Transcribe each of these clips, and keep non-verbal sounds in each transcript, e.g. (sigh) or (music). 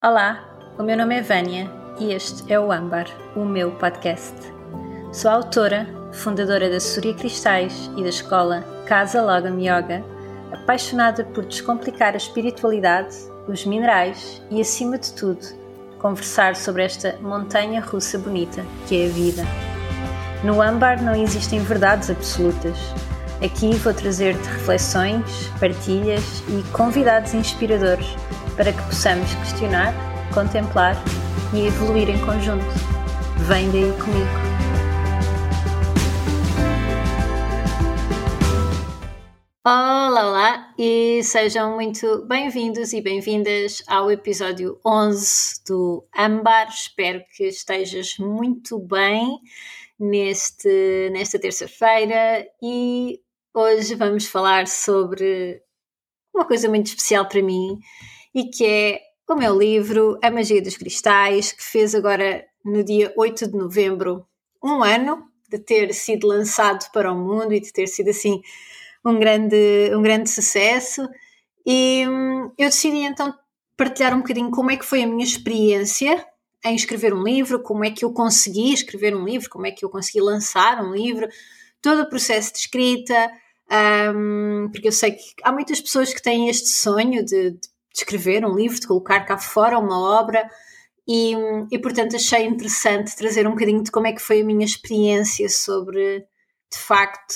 Olá, o meu nome é Vânia e este é o Âmbar, o meu podcast. Sou autora, fundadora da Surya Cristais e da escola Casa Logam Yoga, apaixonada por descomplicar a espiritualidade, os minerais e, acima de tudo, conversar sobre esta montanha russa bonita que é a vida. No Âmbar não existem verdades absolutas. Aqui vou trazer-te reflexões, partilhas e convidados inspiradores para que possamos questionar, contemplar e evoluir em conjunto. Vem daí comigo. Olá, olá e sejam muito bem-vindos e bem-vindas ao episódio 11 do Ambar. Espero que estejas muito bem neste, nesta terça-feira e hoje vamos falar sobre uma coisa muito especial para mim e que é o meu livro A Magia dos Cristais, que fez agora no dia 8 de novembro um ano de ter sido lançado para o mundo e de ter sido assim um grande, um grande sucesso. E hum, eu decidi então partilhar um bocadinho como é que foi a minha experiência em escrever um livro, como é que eu consegui escrever um livro, como é que eu consegui lançar um livro, todo o processo de escrita, um, porque eu sei que há muitas pessoas que têm este sonho de, de de escrever um livro, de colocar cá fora uma obra. E, e, portanto achei interessante trazer um bocadinho de como é que foi a minha experiência sobre, de facto,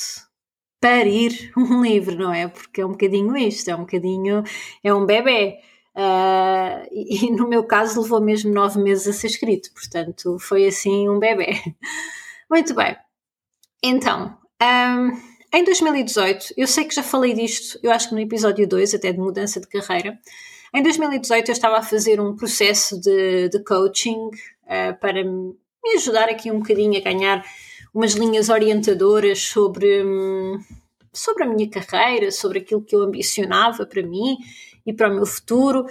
parir (laughs) um livro, não é? Porque é um bocadinho isto, é um bocadinho, é um bebê. Uh, e, (laughs) e, no meu caso levou mesmo nove meses a ser escrito, portanto foi assim um bebê. (laughs) Muito bem, então, um, em 2018, eu sei que já falei disto, eu acho que no episódio 2, até de mudança de carreira, em 2018 eu estava a fazer um processo de, de coaching uh, para me ajudar aqui um bocadinho a ganhar umas linhas orientadoras sobre, hum, sobre a minha carreira, sobre aquilo que eu ambicionava para mim e para o meu futuro.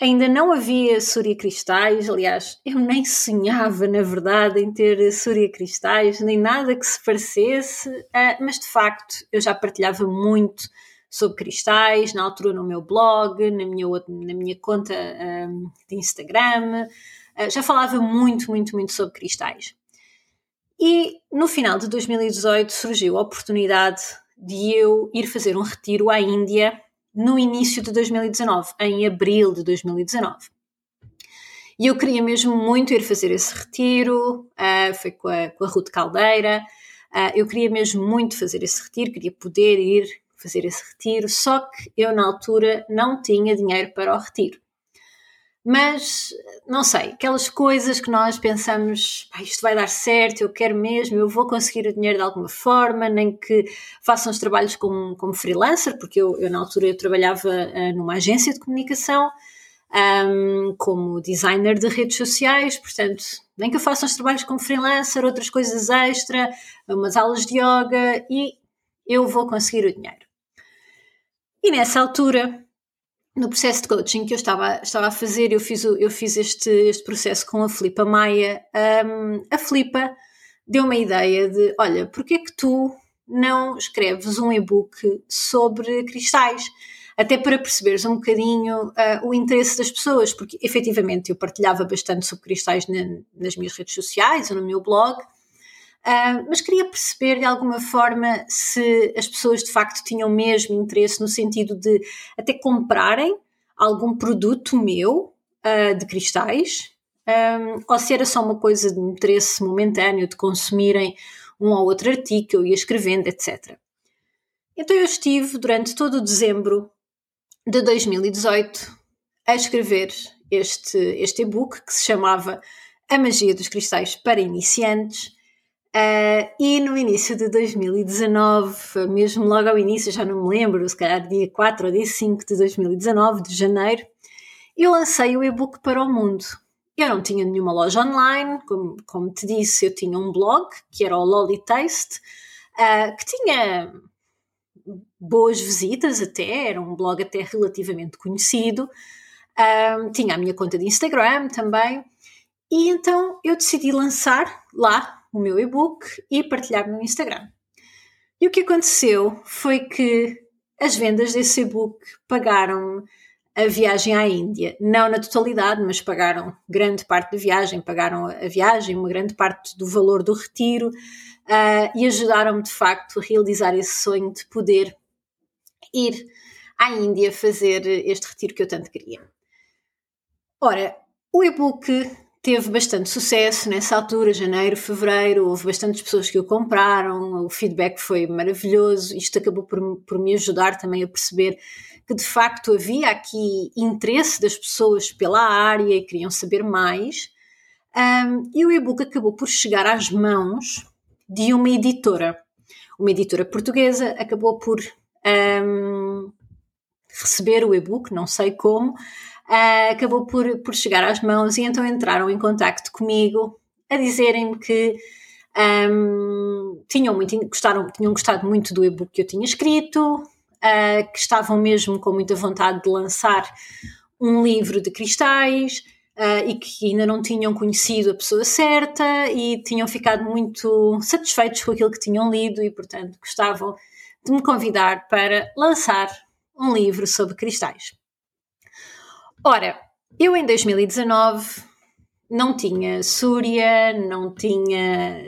Ainda não havia Surya Cristais, aliás, eu nem sonhava, na verdade, em ter Surya Cristais, nem nada que se parecesse, uh, mas de facto eu já partilhava muito sobre cristais, na altura no meu blog, na minha, na minha conta um, de Instagram. Uh, já falava muito, muito, muito sobre cristais. E no final de 2018 surgiu a oportunidade de eu ir fazer um retiro à Índia no início de 2019, em abril de 2019. E eu queria mesmo muito ir fazer esse retiro, uh, foi com a, com a Ruth Caldeira. Uh, eu queria mesmo muito fazer esse retiro, queria poder ir fazer esse retiro, só que eu na altura não tinha dinheiro para o retiro. Mas, não sei, aquelas coisas que nós pensamos, isto vai dar certo, eu quero mesmo, eu vou conseguir o dinheiro de alguma forma, nem que façam os trabalhos como, como freelancer, porque eu, eu na altura eu trabalhava uh, numa agência de comunicação, um, como designer de redes sociais, portanto, nem que eu faça os trabalhos como freelancer, outras coisas extra, umas aulas de yoga e eu vou conseguir o dinheiro. E nessa altura, no processo de coaching que eu estava, estava a fazer, eu fiz, eu fiz este, este processo com a Filipa Maia. Um, a Filipa deu-me a ideia de: olha, porquê que tu não escreves um e-book sobre cristais? Até para perceberes um bocadinho uh, o interesse das pessoas, porque efetivamente eu partilhava bastante sobre cristais na, nas minhas redes sociais ou no meu blog, Uh, mas queria perceber de alguma forma se as pessoas de facto tinham mesmo interesse no sentido de até comprarem algum produto meu uh, de cristais, um, ou se era só uma coisa de interesse momentâneo de consumirem um ou outro artigo que eu ia escrevendo, etc. Então eu estive durante todo o dezembro de 2018 a escrever este, este e-book que se chamava A Magia dos Cristais para Iniciantes Uh, e no início de 2019, mesmo logo ao início, já não me lembro, se calhar dia 4 ou dia 5 de 2019, de janeiro, eu lancei o e-book para o mundo. Eu não tinha nenhuma loja online, como, como te disse, eu tinha um blog, que era o Lolly Taste, uh, que tinha boas visitas até, era um blog até relativamente conhecido, uh, tinha a minha conta de Instagram também, e então eu decidi lançar lá o meu e-book e partilhar no Instagram. E o que aconteceu foi que as vendas desse e-book pagaram a viagem à Índia. Não na totalidade, mas pagaram grande parte da viagem, pagaram a viagem, uma grande parte do valor do retiro uh, e ajudaram-me de facto a realizar esse sonho de poder ir à Índia fazer este retiro que eu tanto queria. Ora, o e-book teve bastante sucesso nessa altura, janeiro, fevereiro, houve bastantes pessoas que o compraram, o feedback foi maravilhoso, isto acabou por, por me ajudar também a perceber que de facto havia aqui interesse das pessoas pela área e queriam saber mais. Um, e o e-book acabou por chegar às mãos de uma editora. Uma editora portuguesa acabou por um, receber o e-book, não sei como, uh, acabou por, por chegar às mãos e então entraram em contacto comigo a dizerem-me que um, tinham, muito, gostaram, tinham gostado muito do e-book que eu tinha escrito, uh, que estavam mesmo com muita vontade de lançar um livro de cristais uh, e que ainda não tinham conhecido a pessoa certa e tinham ficado muito satisfeitos com aquilo que tinham lido e, portanto, gostavam de me convidar para lançar um livro sobre cristais. Ora, eu em 2019 não tinha Súria, não tinha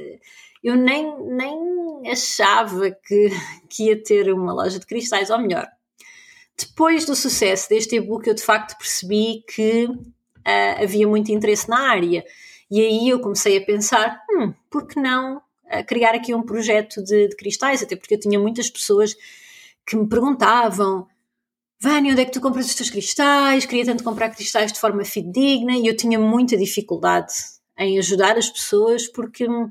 eu nem, nem achava que, que ia ter uma loja de cristais, ou melhor, depois do sucesso deste e-book, eu de facto percebi que uh, havia muito interesse na área. E aí eu comecei a pensar: hum, por que não uh, criar aqui um projeto de, de, cristais? Até porque eu tinha muitas pessoas que me perguntavam. Vânia, onde é que tu compras os teus cristais? Queria tanto comprar cristais de forma fidedigna e eu tinha muita dificuldade em ajudar as pessoas porque hum,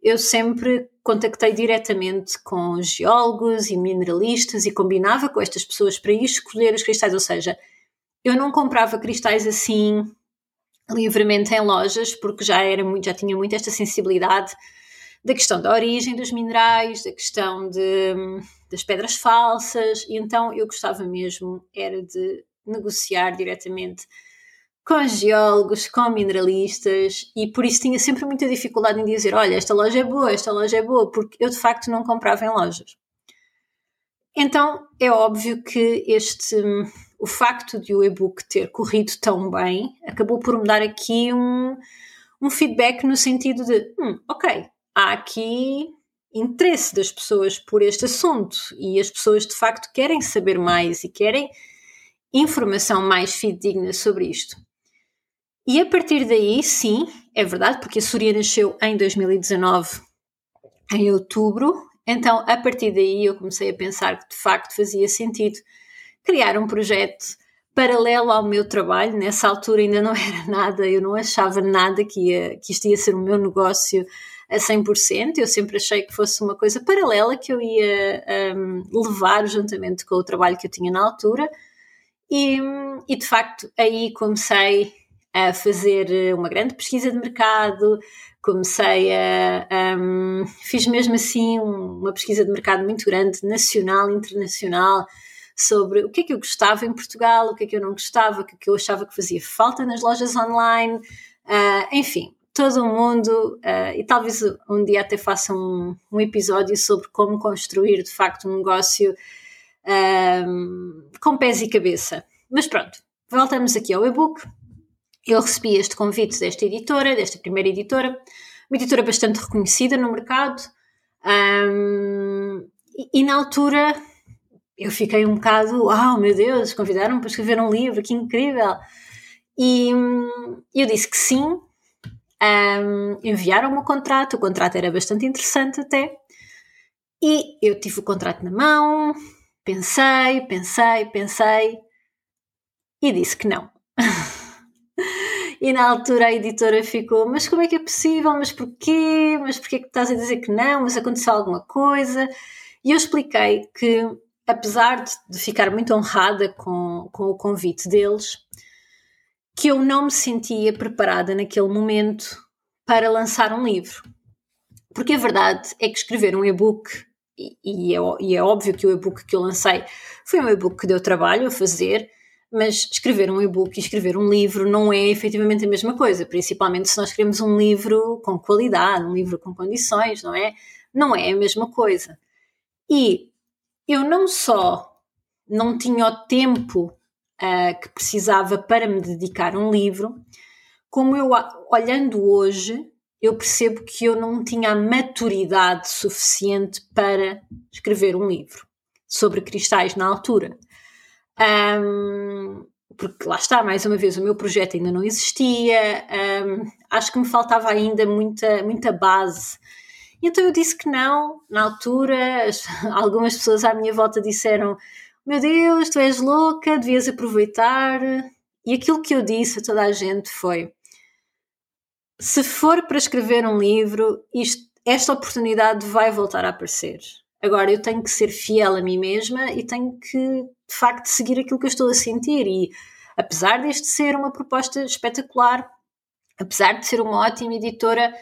eu sempre contactei diretamente com geólogos e mineralistas e combinava com estas pessoas para ir escolher os cristais, ou seja, eu não comprava cristais assim livremente em lojas porque já era muito, já tinha muito esta sensibilidade da questão da origem dos minerais, da questão de, das pedras falsas, e então eu gostava mesmo era de negociar diretamente com geólogos, com mineralistas, e por isso tinha sempre muita dificuldade em dizer: olha, esta loja é boa, esta loja é boa, porque eu de facto não comprava em lojas. Então é óbvio que este, o facto de o e-book ter corrido tão bem acabou por me dar aqui um, um feedback no sentido de: hum, ok, há aqui interesse das pessoas por este assunto e as pessoas de facto querem saber mais e querem informação mais fidedigna sobre isto. E a partir daí, sim, é verdade, porque a Súria nasceu em 2019, em outubro, então a partir daí eu comecei a pensar que de facto fazia sentido criar um projeto paralelo ao meu trabalho. Nessa altura ainda não (laughs) era nada, eu não achava nada que, ia, que isto ia ser o meu negócio a 100%. Eu sempre achei que fosse uma coisa paralela que eu ia um, levar juntamente com o trabalho que eu tinha na altura. E, e de facto aí comecei a fazer eh, uma grande pesquisa de mercado, comecei a. Um, fiz mesmo assim uma pesquisa de mercado muito grande, nacional, internacional, sobre o que é que eu gostava em Portugal, o que é que eu não gostava, o que é que eu achava que fazia falta nas lojas online, uh, enfim, todo o mundo, uh, e talvez um dia até faça um, um, episódio sobre como construir de facto um negócio um, com pés e cabeça. Mas pronto, voltamos aqui ao e-book eu recebi este convite desta editora, desta primeira editora, uma editora bastante reconhecida no mercado, um, e, e, na altura eu fiquei um bocado, oh meu Deus, convidaram-me para escrever um livro, que incrível! E um, eu disse que sim, um, enviaram-me o contrato, o contrato era bastante interessante até, e eu tive o contrato na mão, pensei, pensei, pensei, e disse que não. (laughs) E na altura a editora ficou: Mas como é que é possível? Mas porquê? Mas porquê que estás a dizer que não? Mas aconteceu alguma coisa? E eu expliquei que, apesar de, ficar muito honrada com, com o convite deles, que eu não me sentia preparada naquele momento para lançar um livro. Porque a verdade é que escrever um e-book, e, e, é, e é óbvio que o e-book que eu lancei foi um e-book que deu trabalho a fazer, mas escrever um e-book e escrever um livro não é efetivamente a mesma coisa, principalmente se nós queremos um livro com qualidade, um livro com condições, não é? Não é a mesma coisa. E eu não só não tinha o tempo uh, que precisava para me dedicar a um livro, como eu, olhando hoje, eu percebo que eu não tinha a maturidade suficiente para escrever um livro sobre cristais na altura. Um, porque lá está, mais uma vez, o meu projeto ainda não existia, um, acho que me faltava ainda muita, muita base. Então eu disse que não, na altura, (laughs) algumas pessoas à minha volta disseram: Meu Deus, tu és louca, devias aproveitar. E aquilo que eu disse a toda a gente foi: se for para escrever um livro, isto, esta oportunidade vai voltar a aparecer. Agora, eu tenho que ser fiel a mim mesma e tenho que, de facto, seguir aquilo que eu estou a sentir. E, apesar deste ser uma proposta espetacular, apesar de ser uma ótima editora,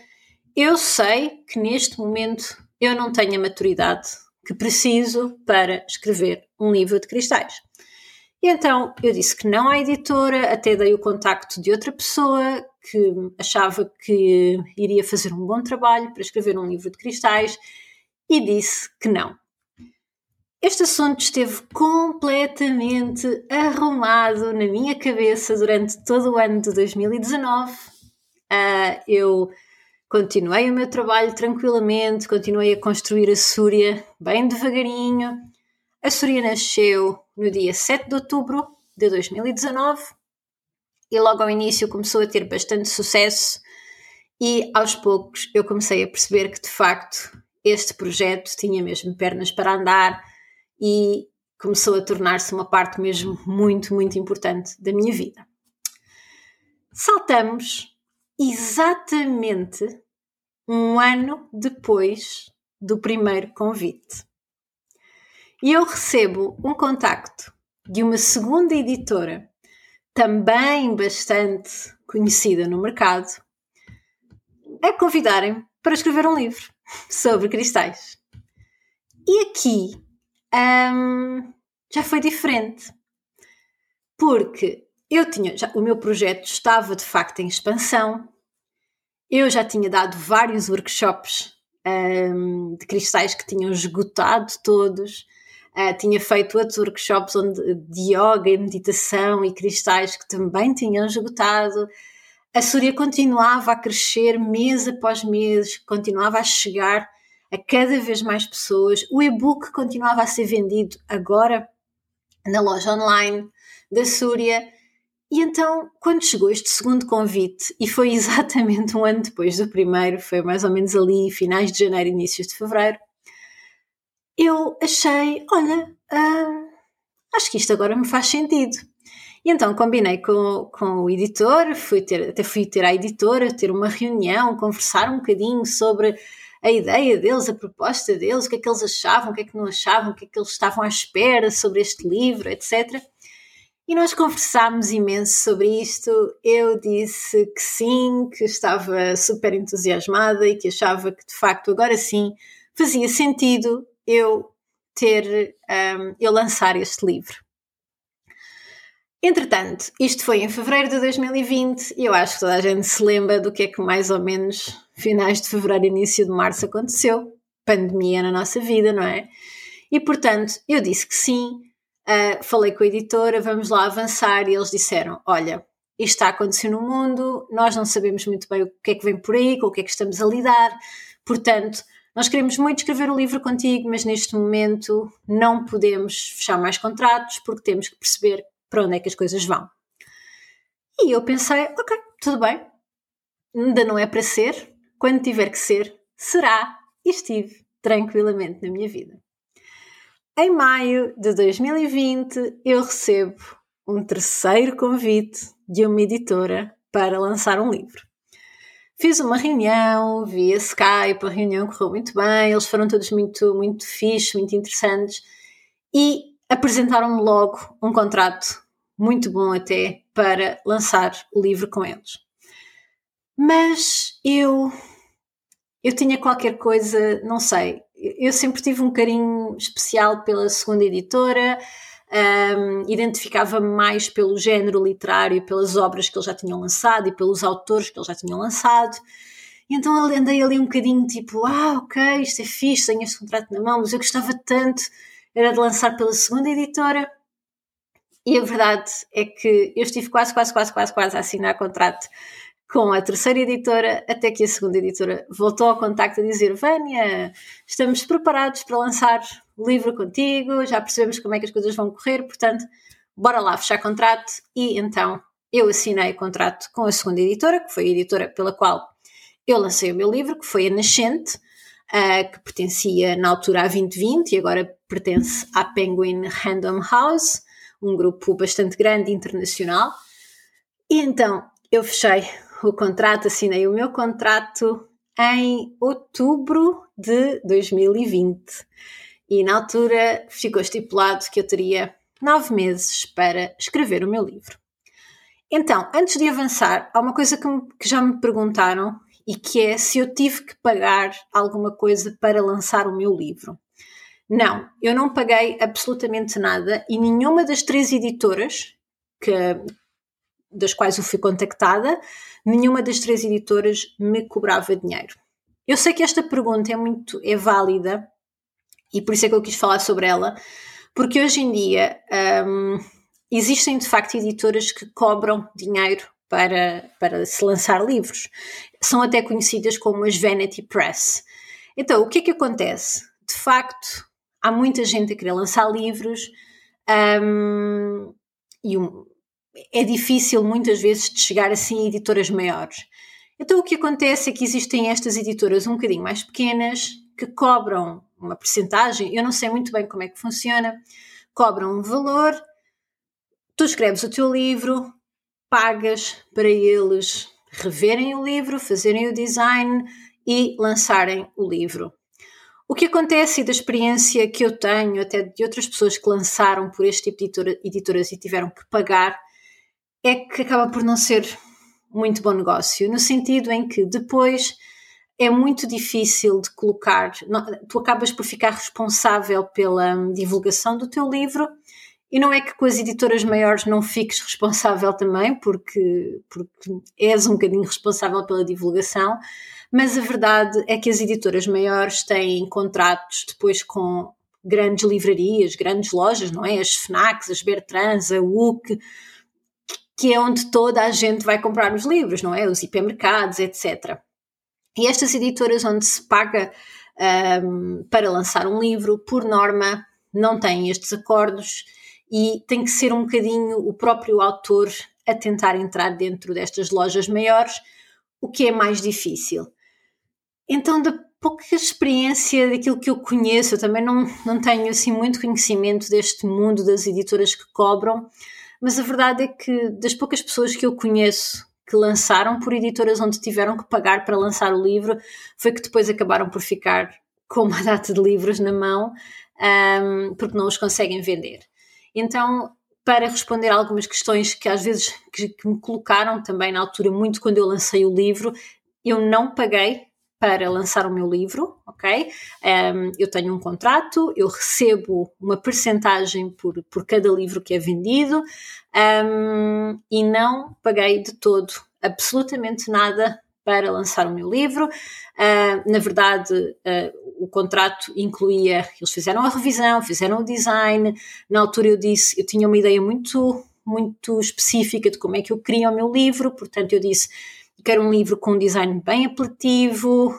eu sei que neste momento eu não tenho a maturidade que preciso para escrever um livro de cristais. E então eu disse que não à editora, até dei o contacto de outra pessoa que achava que iria fazer um bom trabalho para escrever um livro de cristais e disse que não. Este assunto esteve completamente arrumado na minha cabeça durante todo o ano de 2019. Uh, ah, eu continuei o meu trabalho tranquilamente, continuei a construir a Súria bem devagarinho. A Súria nasceu no dia 7 de outubro de 2019 e logo ao início começou a ter bastante sucesso e aos poucos eu comecei a perceber que de facto este projeto tinha mesmo pernas para andar e começou a tornar-se uma parte mesmo muito, muito importante da minha vida. Saltamos exatamente um ano depois do primeiro convite. E eu recebo um contacto de uma segunda editora também bastante conhecida no mercado, a convidarem para escrever um livro (laughs) sobre cristais. E aqui hum, já foi diferente, porque eu tinha, já, o meu projeto estava de facto em expansão, eu já tinha dado vários workshops hum, de cristais que tinham esgotado todos, Uh, tinha feito outros workshops onde, de yoga e meditação e cristais que também tinham esgotado. A Súria continuava a crescer mês após mês, continuava a chegar a cada vez mais pessoas. O e-book continuava a ser vendido agora na loja online da Súria. E então, quando chegou este segundo convite, e foi (laughs) exatamente um ano depois do primeiro, foi mais ou menos ali, finais de janeiro, inícios de fevereiro, eu achei, olha, uh, acho que isto agora me faz sentido. E então combinei com, com o editor, fui ter, até fui ter a editora, ter uma reunião, conversar um bocadinho sobre a ideia deles, a proposta deles, o que é que eles achavam, o que é que não achavam, o que é que eles estavam à espera sobre este livro, etc. E nós conversámos imenso sobre isto. Eu disse que sim, que estava super entusiasmada e que achava que de facto agora sim fazia sentido eu ter, um, eu lançar este livro. Entretanto, isto foi em fevereiro de 2020 e eu acho que toda a gente se lembra do que é que mais ou menos finais de fevereiro, início de março aconteceu. Pandemia na nossa vida, não é? E portanto, eu disse que sim, uh, falei com a editora, vamos lá avançar e eles disseram: Olha, isto está a acontecer no mundo, nós não sabemos muito bem o que é que vem por aí, com o que é que estamos a lidar, portanto, nós queremos muito escrever o livro contigo, mas neste momento não podemos fechar mais contratos porque temos que perceber para onde é que as coisas vão. E eu pensei, ok, tudo bem, ainda não é para ser, quando tiver que ser, será, e estive tranquilamente na minha vida. Em maio de 2020, eu recebo um terceiro convite de uma editora para lançar um livro. Fiz uma reunião via Skype, a reunião correu muito bem, eles foram todos muito, muito fixos, muito interessantes e apresentaram-me logo um contrato muito bom até para lançar o livro com eles. Mas eu eu tinha qualquer coisa, não sei, eu sempre tive um carinho especial pela segunda editora, um, identificava-me mais pelo género literário, pelas obras que eles já tinham lançado e pelos autores que eles já tinham lançado. E então andei ali um bocadinho tipo, ah, ok, isto é fixe, tenho este contrato na mão, mas eu gostava tanto, era de lançar pela segunda editora. E a verdade é que eu estive quase, quase, quase, quase, quase a assinar contrato com a terceira editora, até que a segunda editora voltou ao contacto a dizer: Vânia, estamos preparados para lançar o livro contigo, já percebemos como é que as coisas vão correr, portanto, bora lá fechar contrato. E então eu assinei o contrato com a segunda editora, que foi a editora pela qual eu lancei o meu livro, que foi a Nascente, uh, que pertencia na altura à 2020 e agora pertence à Penguin Random House, um grupo bastante grande internacional. E então eu fechei o contrato, assinei o meu contrato em outubro de 2020. E na altura ficou estipulado que eu teria nove meses para escrever o meu livro. Então, antes de avançar, há uma coisa que, me, que já me perguntaram e que é se eu tive que pagar alguma coisa para lançar o meu livro. Não, eu não paguei absolutamente nada e nenhuma das três editoras que, das quais eu fui contactada, nenhuma das três editoras me cobrava dinheiro. Eu sei que esta pergunta é muito é válida e por isso é que eu quis falar sobre ela, porque hoje em dia um, existem de facto editoras que cobram dinheiro para, para se lançar livros. São até conhecidas como as Vanity Press. Então, o que é que acontece? De facto, há muita gente a querer lançar livros um, e um, é difícil muitas vezes de chegar assim a editoras maiores. Então o que acontece é que existem estas editoras um bocadinho mais pequenas que cobram uma percentagem, eu não sei muito bem como é que funciona, cobram um valor, tu escreves o teu livro, pagas para eles reverem o livro, fazerem o design e lançarem o livro. O que acontece e da experiência que eu tenho, até de outras pessoas que lançaram por este tipo de editora, editoras e tiveram que pagar, é que acaba por não ser muito bom negócio, no sentido em que depois é muito difícil de colocar, tu acabas por ficar responsável pela divulgação do teu livro e não é que com as editoras maiores não fiques responsável também, porque, porque és um bocadinho responsável pela divulgação, mas a verdade é que as editoras maiores têm contratos depois com grandes livrarias, grandes lojas, não é? As FNACs, as Bertrands, a UC, que é onde toda a gente vai comprar os livros, não é? Os hipermercados, etc. E estas editoras onde se paga um, para lançar um livro, por norma, não têm estes acordos e tem que ser um bocadinho o próprio autor a tentar entrar dentro destas lojas maiores, o que é mais difícil. Então, da pouca experiência daquilo que eu conheço, eu também não, não tenho assim muito conhecimento deste mundo das editoras que cobram, mas a verdade é que das poucas pessoas que eu conheço que lançaram por editoras onde tiveram que pagar para lançar o livro, foi que depois acabaram por ficar com uma (laughs) data de livros na mão, um, porque não os conseguem vender. Então, para responder algumas questões que às vezes que, que me colocaram também na altura, muito quando eu lancei o livro, eu não paguei para lançar o meu livro, ok? Um, eu tenho um contrato, eu recebo uma percentagem por, por cada livro que é vendido um, e não paguei de todo absolutamente nada para lançar o meu livro. Uh, na verdade, uh, o contrato incluía, eles fizeram a revisão, fizeram o design. Na altura eu disse, eu tinha uma ideia muito, muito específica de como é que eu queria o meu livro, portanto eu disse quero um livro com um design bem apelativo,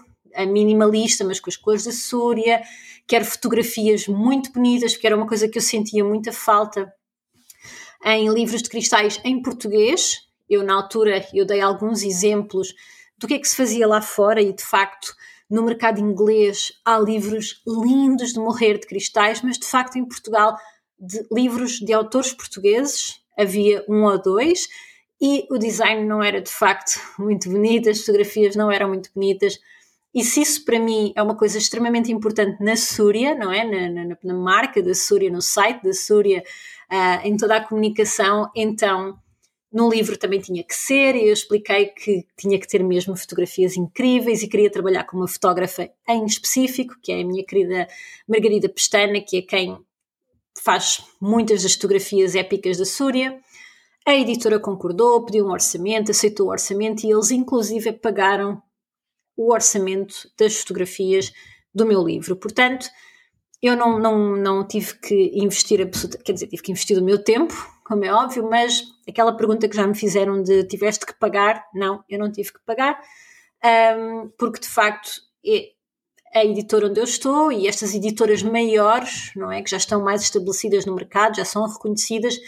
minimalista, mas com as cores da Súria. Quero fotografias muito bonitas, porque era uma coisa que eu sentia muita falta em livros de cristais em português. Eu, na altura, eu dei alguns exemplos do que é que se fazia lá fora e, de facto, no mercado inglês há livros lindos de morrer de cristais, mas, de facto, em Portugal, de livros de autores portugueses havia um ou dois e o design não era de facto muito bonito, as fotografias não eram muito bonitas. E se isso para mim é uma coisa extremamente importante na Súria, não é? Na, na, na marca da Súria, no site da Súria, uh, em toda a comunicação, então no livro também tinha que ser, e eu expliquei que tinha que ter mesmo fotografias incríveis e queria trabalhar com uma fotógrafa em específico, que é a minha querida Margarida Pestana, que é quem faz muitas das fotografias épicas da Súria. A editora concordou, pediu um orçamento, aceitou o orçamento e eles, inclusive, pagaram o orçamento das fotografias do meu livro. Portanto, eu não, não, não tive que investir quer dizer, tive que investir o meu tempo, como é óbvio, mas aquela pergunta que já me fizeram de tiveste que pagar, não, eu não tive que pagar, um, porque de facto é a editora onde eu estou e estas editoras maiores, não é, que já estão mais estabelecidas no mercado, já são reconhecidas,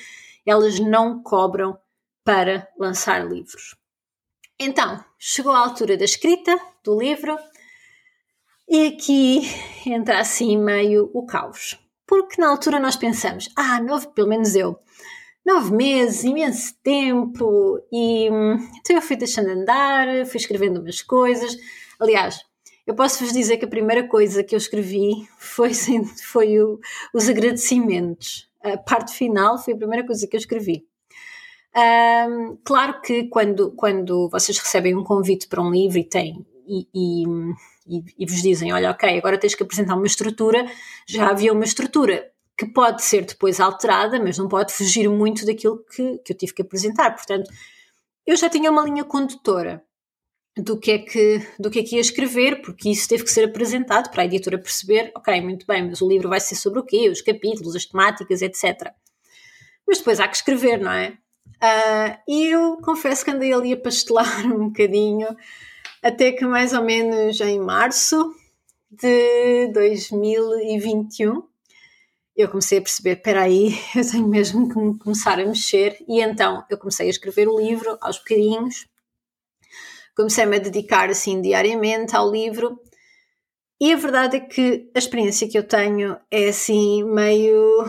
elas não cobram para lançar livros. Então, chegou a altura da escrita do livro e aqui entra assim meio o caos. Porque na altura nós pensamos, ah, nove, pelo menos eu, nove meses, imenso tempo, e hum, então eu fui deixando andar, fui escrevendo umas coisas. Aliás, eu posso vos dizer que a primeira coisa que eu escrevi foi, (laughs) foi o, os agradecimentos. A parte final foi a primeira coisa que eu escrevi. Um, claro que quando, quando vocês recebem um convite para um livro e têm e, e, e, vos dizem, olha, ok, agora tens que apresentar uma estrutura, já havia uma estrutura que pode ser depois alterada, mas não pode fugir muito daquilo que, que eu tive que apresentar. Portanto, eu já tinha uma linha condutora do que, é que, do que é que ia escrever, porque isso teve que ser apresentado para a editora perceber, ok, muito bem, mas o livro vai ser sobre o quê? Os capítulos, as temáticas, etc. Mas depois há que escrever, não é? Uh, e eu confesso que andei ali a pastelar (laughs) um bocadinho, até que mais ou menos em março de 2021 eu comecei a perceber, espera aí, (laughs) eu tenho mesmo que começar a mexer e então eu comecei a escrever o livro aos bocadinhos, comecei-me a dedicar assim diariamente ao livro e a verdade é que a experiência que eu tenho é assim meio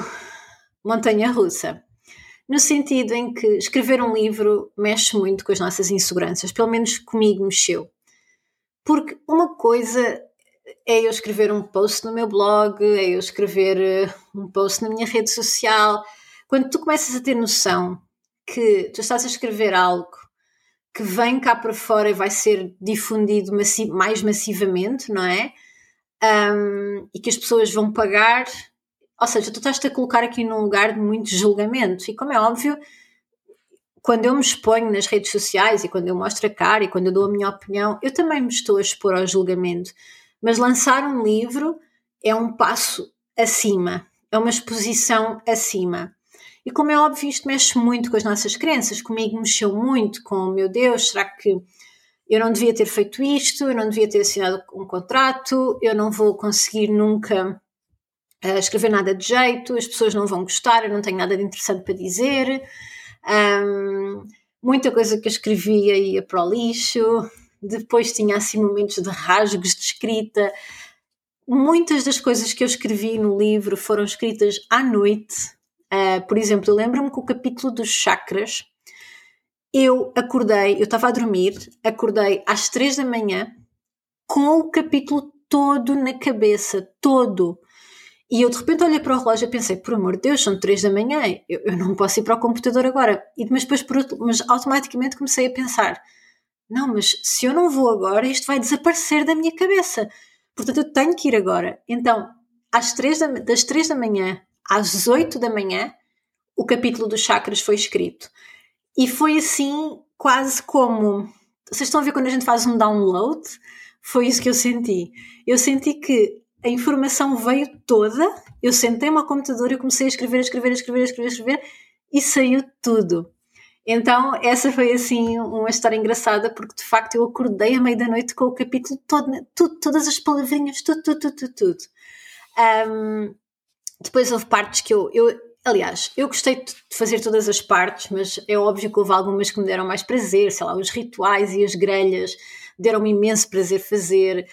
montanha russa no sentido em que escrever um livro mexe muito com as nossas inseguranças, pelo menos comigo mexeu. Porque uma coisa é eu escrever um post no meu blog, é eu escrever eh, um post na minha rede social. Quando tu começas a ter noção que tu estás a escrever algo que vem cá para fora e vai ser difundido massi mais massivamente, não é? Um, e que as pessoas vão pagar ou seja, tu estás-te a colocar aqui num lugar de muito julgamento. E como é óbvio, quando eu me exponho nas redes sociais e quando eu mostro a cara e quando eu dou a minha opinião, eu também me estou a expor ao julgamento. Mas lançar um livro é um passo acima, é uma exposição acima. E como é óbvio, isto mexe muito com as nossas crenças. Comigo mexeu muito com, meu Deus, será que eu não devia ter feito isto? Eu não devia ter assinado um contrato? Eu não vou conseguir nunca uh, escrever nada de jeito, as pessoas não vão gostar, eu não tenho nada de interessante para dizer. Um, muita coisa que eu escrevia ia para o lixo, depois tinha assim momentos de rasgos de escrita. Muitas das coisas que eu escrevi no livro foram escritas à noite. Uh, por exemplo, eu lembro-me que o capítulo dos chakras, eu acordei, eu estava a dormir, acordei às três da manhã com o capítulo todo na cabeça, todo. E eu de repente olhei para o relógio e pensei, por amor de Deus, são três da manhã, eu, eu não posso ir para o computador agora. E, mas depois, por, mas automaticamente comecei a pensar, não, mas se eu não vou agora, isto vai desaparecer da minha cabeça. Portanto, eu tenho que ir agora. Então, às três da, das três da manhã às oito da manhã, o capítulo dos chakras foi escrito. E foi assim, quase como. Vocês estão a ver quando a gente faz um download? Foi isso que eu senti. Eu senti que a informação veio toda, eu sentei-me ao computador e comecei a escrever, a escrever, a escrever, a escrever, a escrever e saiu tudo. Então, essa foi assim uma história engraçada, porque de facto eu acordei à meia da noite com o capítulo todo, tudo, todas as palavrinhas, tudo, tudo, tudo, tudo. tudo. Um, depois houve partes que eu, eu, aliás, eu gostei de fazer todas as partes, mas é óbvio que houve algumas que me deram mais prazer, sei lá, os rituais e as grelhas deram-me imenso prazer fazer.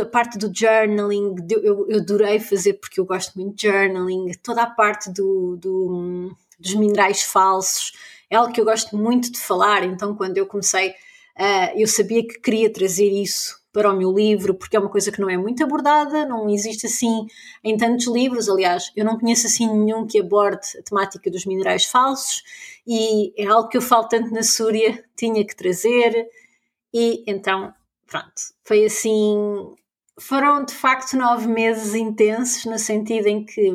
A parte do journaling, eu, eu adorei fazer porque eu gosto muito de journaling, toda a parte do, do, dos minerais falsos, é algo que eu gosto muito de falar, então quando eu comecei, uh, eu sabia que queria trazer isso para o meu livro, porque é uma coisa que não é muito abordada, não existe assim em tantos livros, aliás, eu não conheço assim nenhum que aborde a temática dos minerais falsos, e é algo que eu falo tanto na Súria, tinha que trazer, e então pronto, foi assim. Foram de facto nove meses intensos, no sentido em que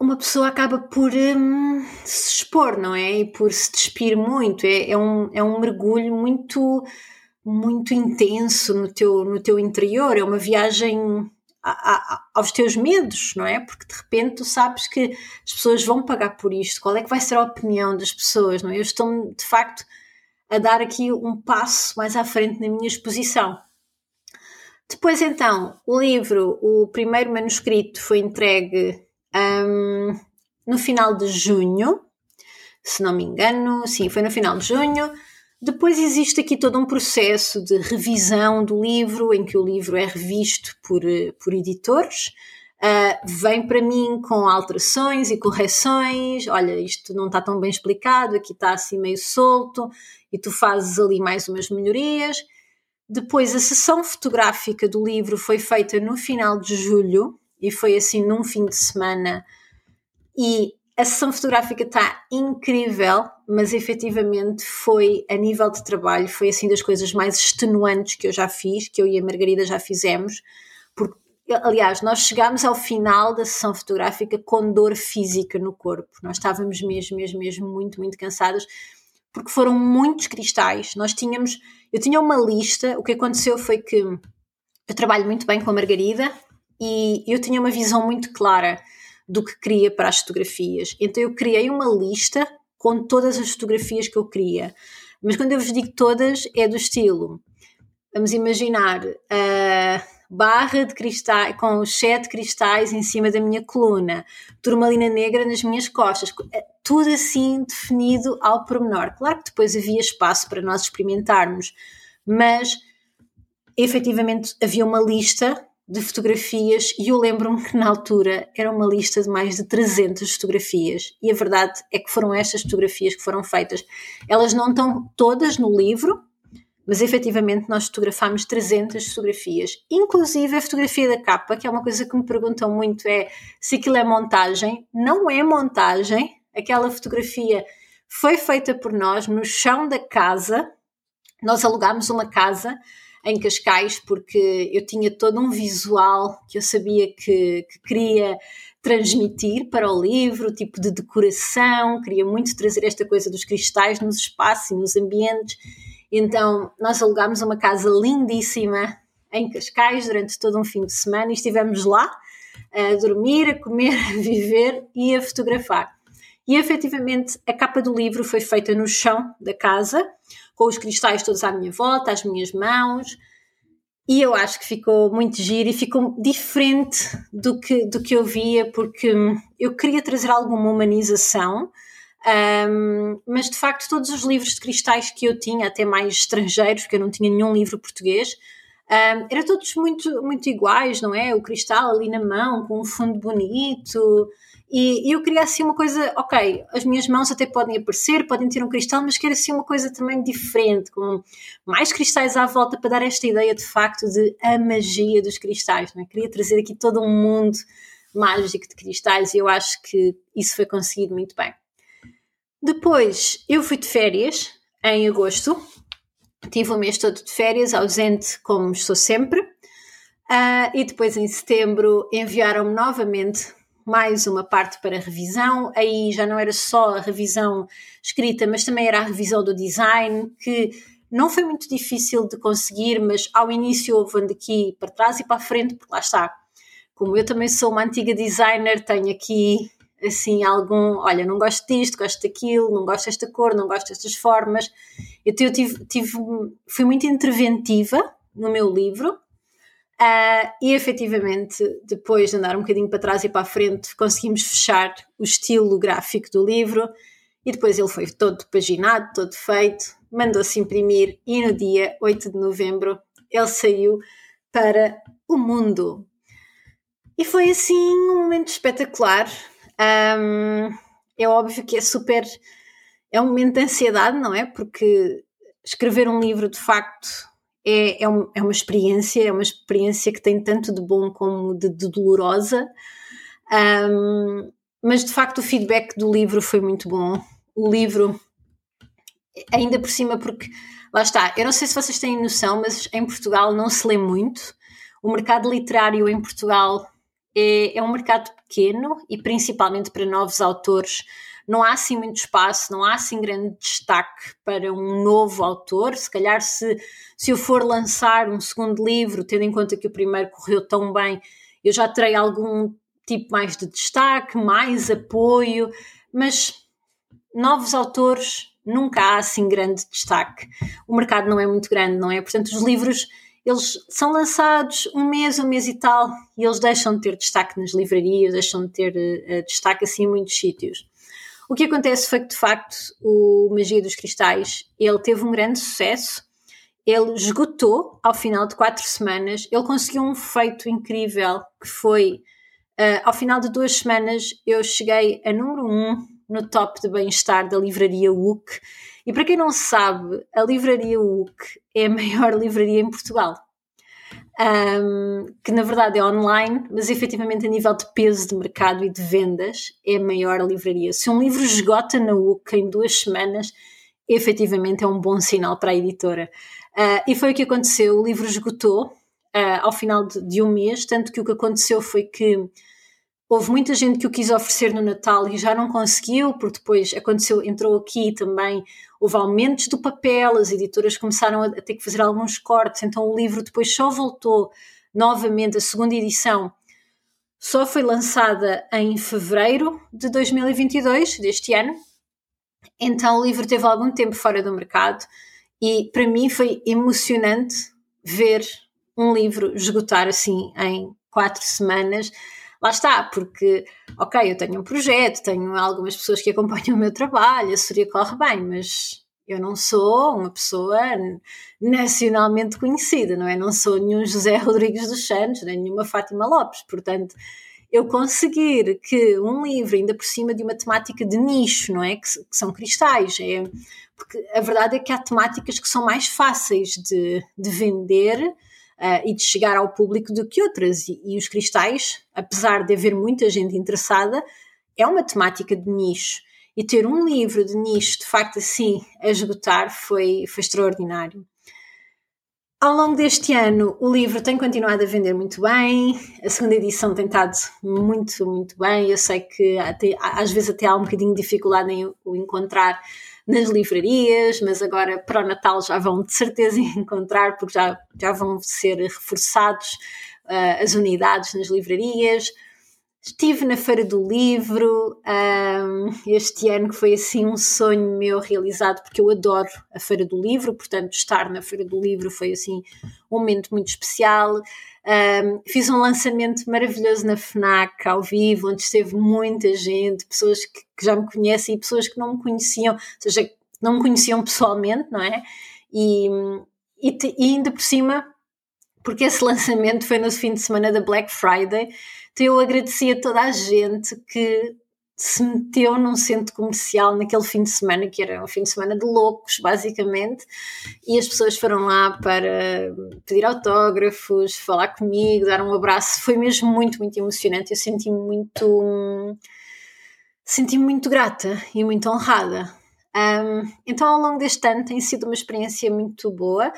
uma pessoa acaba por hum, se expor, não é? E por se despir muito. É, é, um, é um mergulho muito, muito intenso no teu, no teu interior. É uma viagem a, a, aos teus medos, não é? Porque de repente tu sabes que as pessoas vão pagar por isto, qual é que vai ser a opinião das pessoas, não é? Eu estou de facto a dar aqui um passo mais à frente na minha exposição. Depois então, o livro, o primeiro manuscrito foi entregue um, no final de junho, se não me engano, sim, foi no final de junho. Depois existe aqui todo um processo de revisão do livro, em que o livro é revisto por, eh, por editores. Uh, vem para mim com alterações e correções. Olha, isto não está tão bem explicado, aqui está assim meio solto, e tu fazes ali mais umas melhorias. Depois, a sessão fotográfica do livro foi feita no final de julho e foi assim num fim de semana. E a sessão fotográfica está incrível, mas efetivamente foi, a nível de trabalho, foi assim das coisas mais extenuantes que eu já fiz, que eu e a Margarida já fizemos, porque, aliás, nós chegámos ao final da sessão fotográfica com dor física no corpo. Nós estávamos mesmo, mesmo, mesmo muito, muito cansadas, porque foram muitos cristais. Nós tínhamos, eu tinha uma lista, o que aconteceu foi que eu trabalho muito bem com a Margarida e eu tinha uma visão muito clara do que queria para as fotografias. Então eu criei uma lista com todas as fotografias que eu queria. Mas quando eu vos digo todas, é do estilo. Vamos imaginar a barra de cristais com os sete cristais em cima da minha coluna, turmalina negra nas minhas costas, é tudo assim definido ao pormenor. Claro que depois havia espaço para nós experimentarmos, mas efetivamente havia uma lista de fotografias e eu lembro-me que na altura era uma lista de mais de 300 fotografias e a verdade é que foram estas fotografias que foram feitas. Elas não estão todas no livro, mas efetivamente nós fotografámos 300 fotografias, inclusive a fotografia da capa, que é uma coisa que me perguntam muito é se aquilo é montagem. Não é montagem, aquela fotografia foi feita por nós no chão da casa. Nós alugámos uma casa em Cascais, porque eu tinha todo um visual que eu sabia que, que queria transmitir para o livro, tipo de decoração, queria muito trazer esta coisa dos cristais nos espaços e nos ambientes. Então, nós alugámos uma casa lindíssima em Cascais durante todo um fim de semana e estivemos lá a dormir, a comer, (laughs) a viver e a fotografar. E efetivamente a capa do livro foi feita no chão da casa, com os cristais todos à minha volta, às minhas mãos, e eu acho que ficou muito giro e ficou diferente do que, do que eu via, porque eu queria trazer alguma humanização, um, mas de facto todos os livros de cristais que eu tinha, até mais estrangeiros, porque eu não tinha nenhum livro português, um, eram todos muito, muito iguais, não é? O cristal ali na mão, com um fundo bonito, e, eu queria assim uma coisa, ok, as minhas mãos até podem aparecer, podem ter um cristal, mas quero assim uma coisa também diferente, com mais cristais à volta para dar esta ideia de facto de a magia dos cristais. Não é? Queria trazer aqui todo um mundo mágico de cristais e eu acho que isso foi conseguido muito bem. Depois eu fui de férias em agosto, tive o mês todo de férias, ausente como estou sempre. Uh, e depois em setembro enviaram-me novamente mais uma parte para revisão. Aí já não era só a revisão escrita, mas também era a revisão do design, que não foi muito difícil de conseguir, mas ao início houve aqui para trás e para a frente, porque lá está. Como eu também sou uma antiga designer, tenho aqui assim algum, olha, não gosto disto, gosto daquilo, não gosto desta cor, não gosto destas formas. Então eu tive, tive fui muito interventiva no meu livro Uh, e efetivamente, depois de andar um bocadinho para trás e para a frente, conseguimos fechar o estilo gráfico do livro e depois ele foi todo paginado, todo feito, mandou-se imprimir e no dia 8 de novembro ele saiu para o mundo. E foi assim um momento espetacular. Um, é óbvio que é super. É um momento de ansiedade, não é? Porque escrever um livro de facto é, é, um, é, uma experiência, é uma experiência que tem tanto de bom como de, de dolorosa. Um, mas de facto o feedback do livro foi muito bom. O livro, ainda por cima, porque lá está, eu não sei se vocês têm noção, mas em Portugal não se lê muito. O mercado literário em Portugal é, é um mercado pequeno e principalmente para novos autores não há assim muito espaço, não há assim grande destaque para um novo autor. Se calhar, se, se eu for lançar um segundo livro, tendo em conta que o primeiro correu tão bem, eu já terei algum tipo mais de destaque, mais apoio, mas novos autores nunca há assim grande destaque. O mercado não é muito grande, não é? Portanto, os livros eles são lançados um mês, um mês e tal, e eles deixam de ter destaque nas livrarias, deixam de ter uh, destaque assim em muitos sítios. O que acontece foi que, de facto, o Magia dos Cristais, ele teve um grande sucesso, ele esgotou ao final de quatro semanas, ele conseguiu um feito incrível, que foi, uh, ao final de duas semanas, eu cheguei a número um no top de bem-estar da livraria WUC, e para quem não sabe, a livraria WUC é a (laughs) maior livraria em Portugal. Um, que na verdade é online, mas efetivamente a nível de peso de mercado e de vendas é a maior livraria. Se um livro esgota na UC em duas semanas, efetivamente é um bom sinal para a editora. Uh, e foi o que aconteceu, o livro esgotou uh, ao final de, de, um mês, tanto que o que aconteceu foi que houve muita gente que o quis oferecer no Natal e já não conseguiu, porque depois aconteceu, entrou aqui também, houve aumentos do papel, as editoras começaram a, ter que fazer alguns cortes, então o livro depois só voltou novamente, a segunda edição só foi lançada em fevereiro de 2022, deste ano, então o livro teve algum tempo fora do mercado e para mim foi emocionante ver um livro esgotar assim em quatro semanas lá está, porque, ok, eu tenho um projeto, tenho algumas pessoas que acompanham o meu trabalho, a assessoria corre bem, mas eu não sou uma pessoa nacionalmente conhecida, não é? Não sou nenhum José (laughs) Rodrigues dos Santos, nem nenhuma Fátima Lopes, portanto, eu conseguir que um livro, ainda por cima de uma temática de nicho, não é? Que, que são cristais, é, porque a verdade é que há temáticas que são mais fáceis de, de vender uh, e de chegar ao público do que outras. E, e os cristais, apesar de haver muita gente interessada, é uma temática de nicho. E ter um livro de nicho, de facto, assim, a esgotar, foi, foi extraordinário. Ao longo deste ano, o livro tem continuado a vender muito bem, a segunda edição tem estado muito, muito bem. Eu sei que até, às vezes até há um bocadinho de dificuldade em o encontrar nas livrarias, mas agora para o Natal já vão de certeza (laughs) encontrar, porque já, já vão ser reforçados uh, as unidades nas livrarias. Estive na Feira do Livro um, este ano, que foi assim um sonho meu realizado, porque eu adoro a Feira do Livro, portanto, estar na Feira do Livro foi assim um momento muito especial. Um, fiz um lançamento maravilhoso na FNAC ao vivo, onde esteve muita gente, pessoas que, que já me conhecem e pessoas que não me conheciam, ou seja, não me conheciam pessoalmente, não é? E, e, e ainda por cima, porque esse (laughs) lançamento foi no fim de semana da Black Friday então eu agradeci a toda a gente que se meteu num centro comercial naquele fim de semana, que era um fim de semana de loucos, basicamente, e as pessoas foram lá para pedir autógrafos, falar comigo, dar um abraço. Foi mesmo muito, muito emocionante. Eu senti-me muito. senti-me muito grata e muito honrada. Um, então, ao longo deste ano, tem sido uma experiência muito boa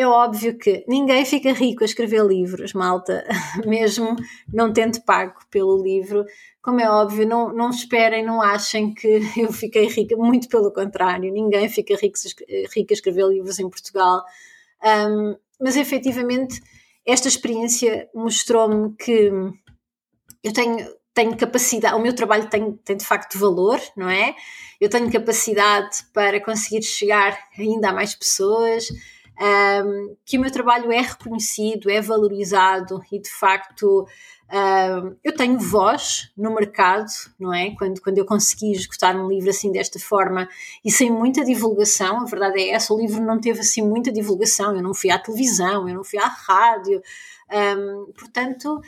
é óbvio que ninguém fica rico a escrever livros, malta, (laughs) mesmo não tendo pago pelo livro. Como é óbvio, não, não esperem, não achem que (laughs) eu fiquei rica, muito pelo contrário, ninguém fica rico, rico a escrever livros em Portugal. Um, mas efetivamente, esta experiência mostrou-me que eu tenho, tenho capacidade, o meu trabalho tem, tem de facto valor, não é? Eu tenho capacidade para conseguir chegar ainda a mais pessoas um, que o meu trabalho é reconhecido, é valorizado e de facto um, eu tenho voz no mercado, não é? Quando, quando eu consegui escutar um livro assim desta forma e sem muita divulgação, a verdade é essa, o livro não teve assim muita divulgação, eu não fui à televisão, eu não fui à rádio, um, portanto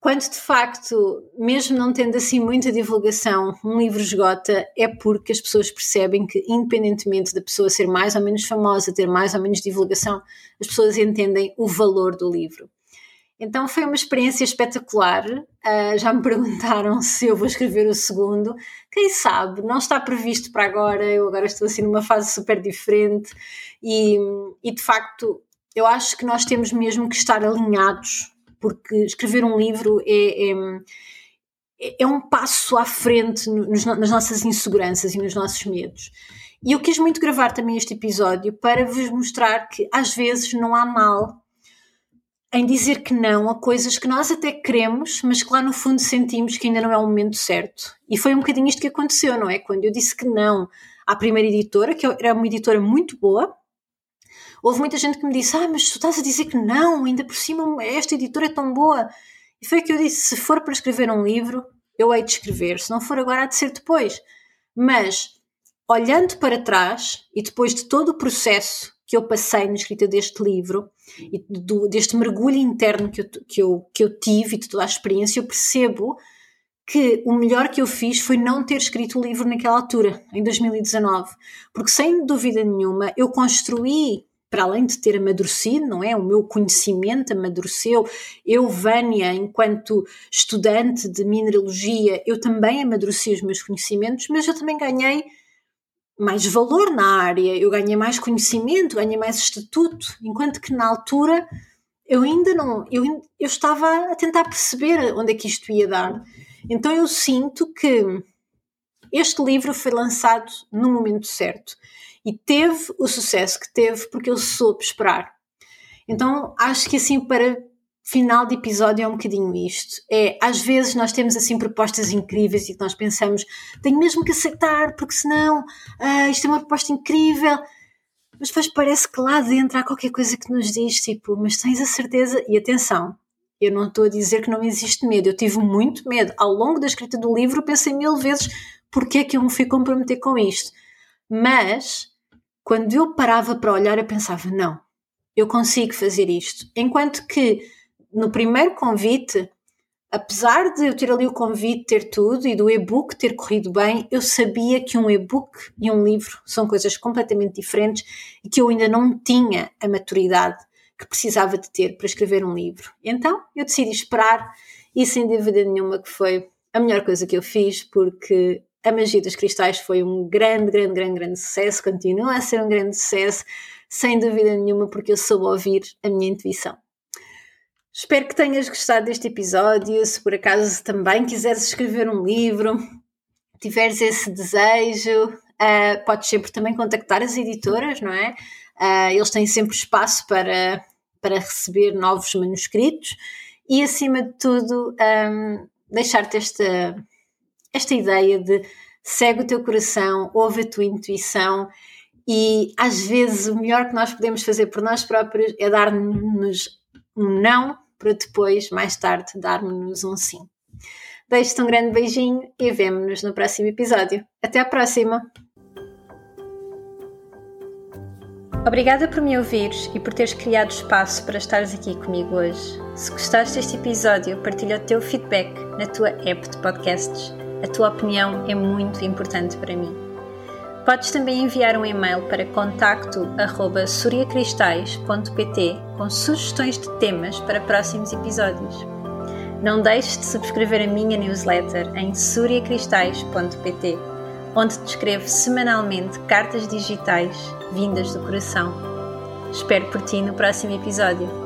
quando de facto, mesmo não tendo assim muita divulgação, um livro esgota, é porque as pessoas percebem que, independentemente da pessoa ser mais ou menos famosa, ter mais ou menos divulgação, as pessoas entendem o valor do livro. Então foi uma experiência espetacular. Uh, já me (laughs) perguntaram se eu vou escrever o segundo. Quem sabe? Não está previsto para agora. Eu agora estou assim numa fase super diferente e, e de facto eu acho que nós temos mesmo que estar alinhados porque escrever um livro é, é, é um passo à frente nos, nas nossas inseguranças e nos nossos medos. E eu quis muito gravar também este episódio para vos mostrar que às vezes não há mal em dizer que não a coisas que nós até queremos, mas que lá no fundo sentimos que ainda não é o momento certo. E foi um bocadinho isto que aconteceu, não é? Quando eu disse que não à primeira editora, que era uma editora muito boa, houve muita gente que me disse: Ah, mas tu estás a dizer que não, ainda por cima esta editora é tão boa. E foi que eu disse: se for para escrever um livro, eu hei de escrever, se não for agora, há de ser depois. Mas, olhando para trás e depois de todo o processo que eu passei na escrita deste livro e do, deste mergulho interno que eu, que, eu, que eu tive e de toda a experiência, eu percebo que o melhor que eu fiz foi não ter escrito o livro naquela altura, em 2019. Porque, sem dúvida nenhuma, eu construí, para além de ter amadurecido, não é? O meu conhecimento amadureceu. Eu, Vânia, enquanto estudante de mineralogia, eu também amadureci os meus conhecimentos, mas eu também ganhei mais valor na área, eu ganhei mais conhecimento, ganhei mais estatuto, enquanto que na altura eu ainda não, eu, eu estava a tentar perceber onde é que isto ia dar. Então eu sinto que este livro foi lançado no momento certo e teve o sucesso que teve porque eu soube esperar. Então acho que assim para final de episódio é um bocadinho isto. É, às vezes nós temos assim propostas incríveis e nós pensamos, tenho mesmo que aceitar, porque senão ah, isto é uma proposta incrível. Mas depois parece que lá dentro há qualquer coisa que nos diz, tipo, mas tens a certeza? E atenção, eu não estou a dizer que não existe medo, eu tive muito medo. Ao longo da escrita do livro pensei mil vezes porque é que eu me fui comprometer com isto. Mas, quando eu parava para olhar, eu pensava, não, eu consigo fazer isto. Enquanto que no primeiro convite, apesar de eu ter ali o convite, ter tudo e do e-book ter corrido bem, eu sabia que um e-book e um livro são coisas completamente diferentes e que eu ainda não tinha a maturidade que precisava de ter para escrever um livro. Então eu decidi esperar e sem dúvida nenhuma que foi a melhor coisa que eu fiz porque a magia dos cristais foi um grande, grande, grande, grande sucesso, continua a ser um grande sucesso, sem dúvida nenhuma, porque eu soube ouvir a minha intuição. Espero que tenhas gostado deste episódio. Se por acaso também quiseres escrever um livro, tiveres esse desejo, uh, podes sempre também contactar as editoras, não é? Uh, eles têm sempre espaço para, para receber novos manuscritos e, acima de tudo, um, deixar-te esta, esta ideia de segue o teu coração, ouve a tua intuição e às vezes o melhor que nós podemos fazer por nós próprios é dar-nos um não para depois, mais tarde, darmos-nos um sim. Deixo-te um grande beijinho e vemo-nos no próximo episódio. Até à próxima! Obrigada por me ouvires e por teres criado espaço para estares aqui comigo hoje. Se gostaste deste episódio, partilha o teu feedback na tua app de podcasts. A tua opinião é muito importante para mim. Podes também enviar um e-mail para contacto@suriacristais.pt com sugestões de temas para próximos episódios. Não deixes de subscrever a minha newsletter em suriacristais.pt, onde te escrevo semanalmente cartas digitais vindas do coração. Espero por ti no próximo episódio.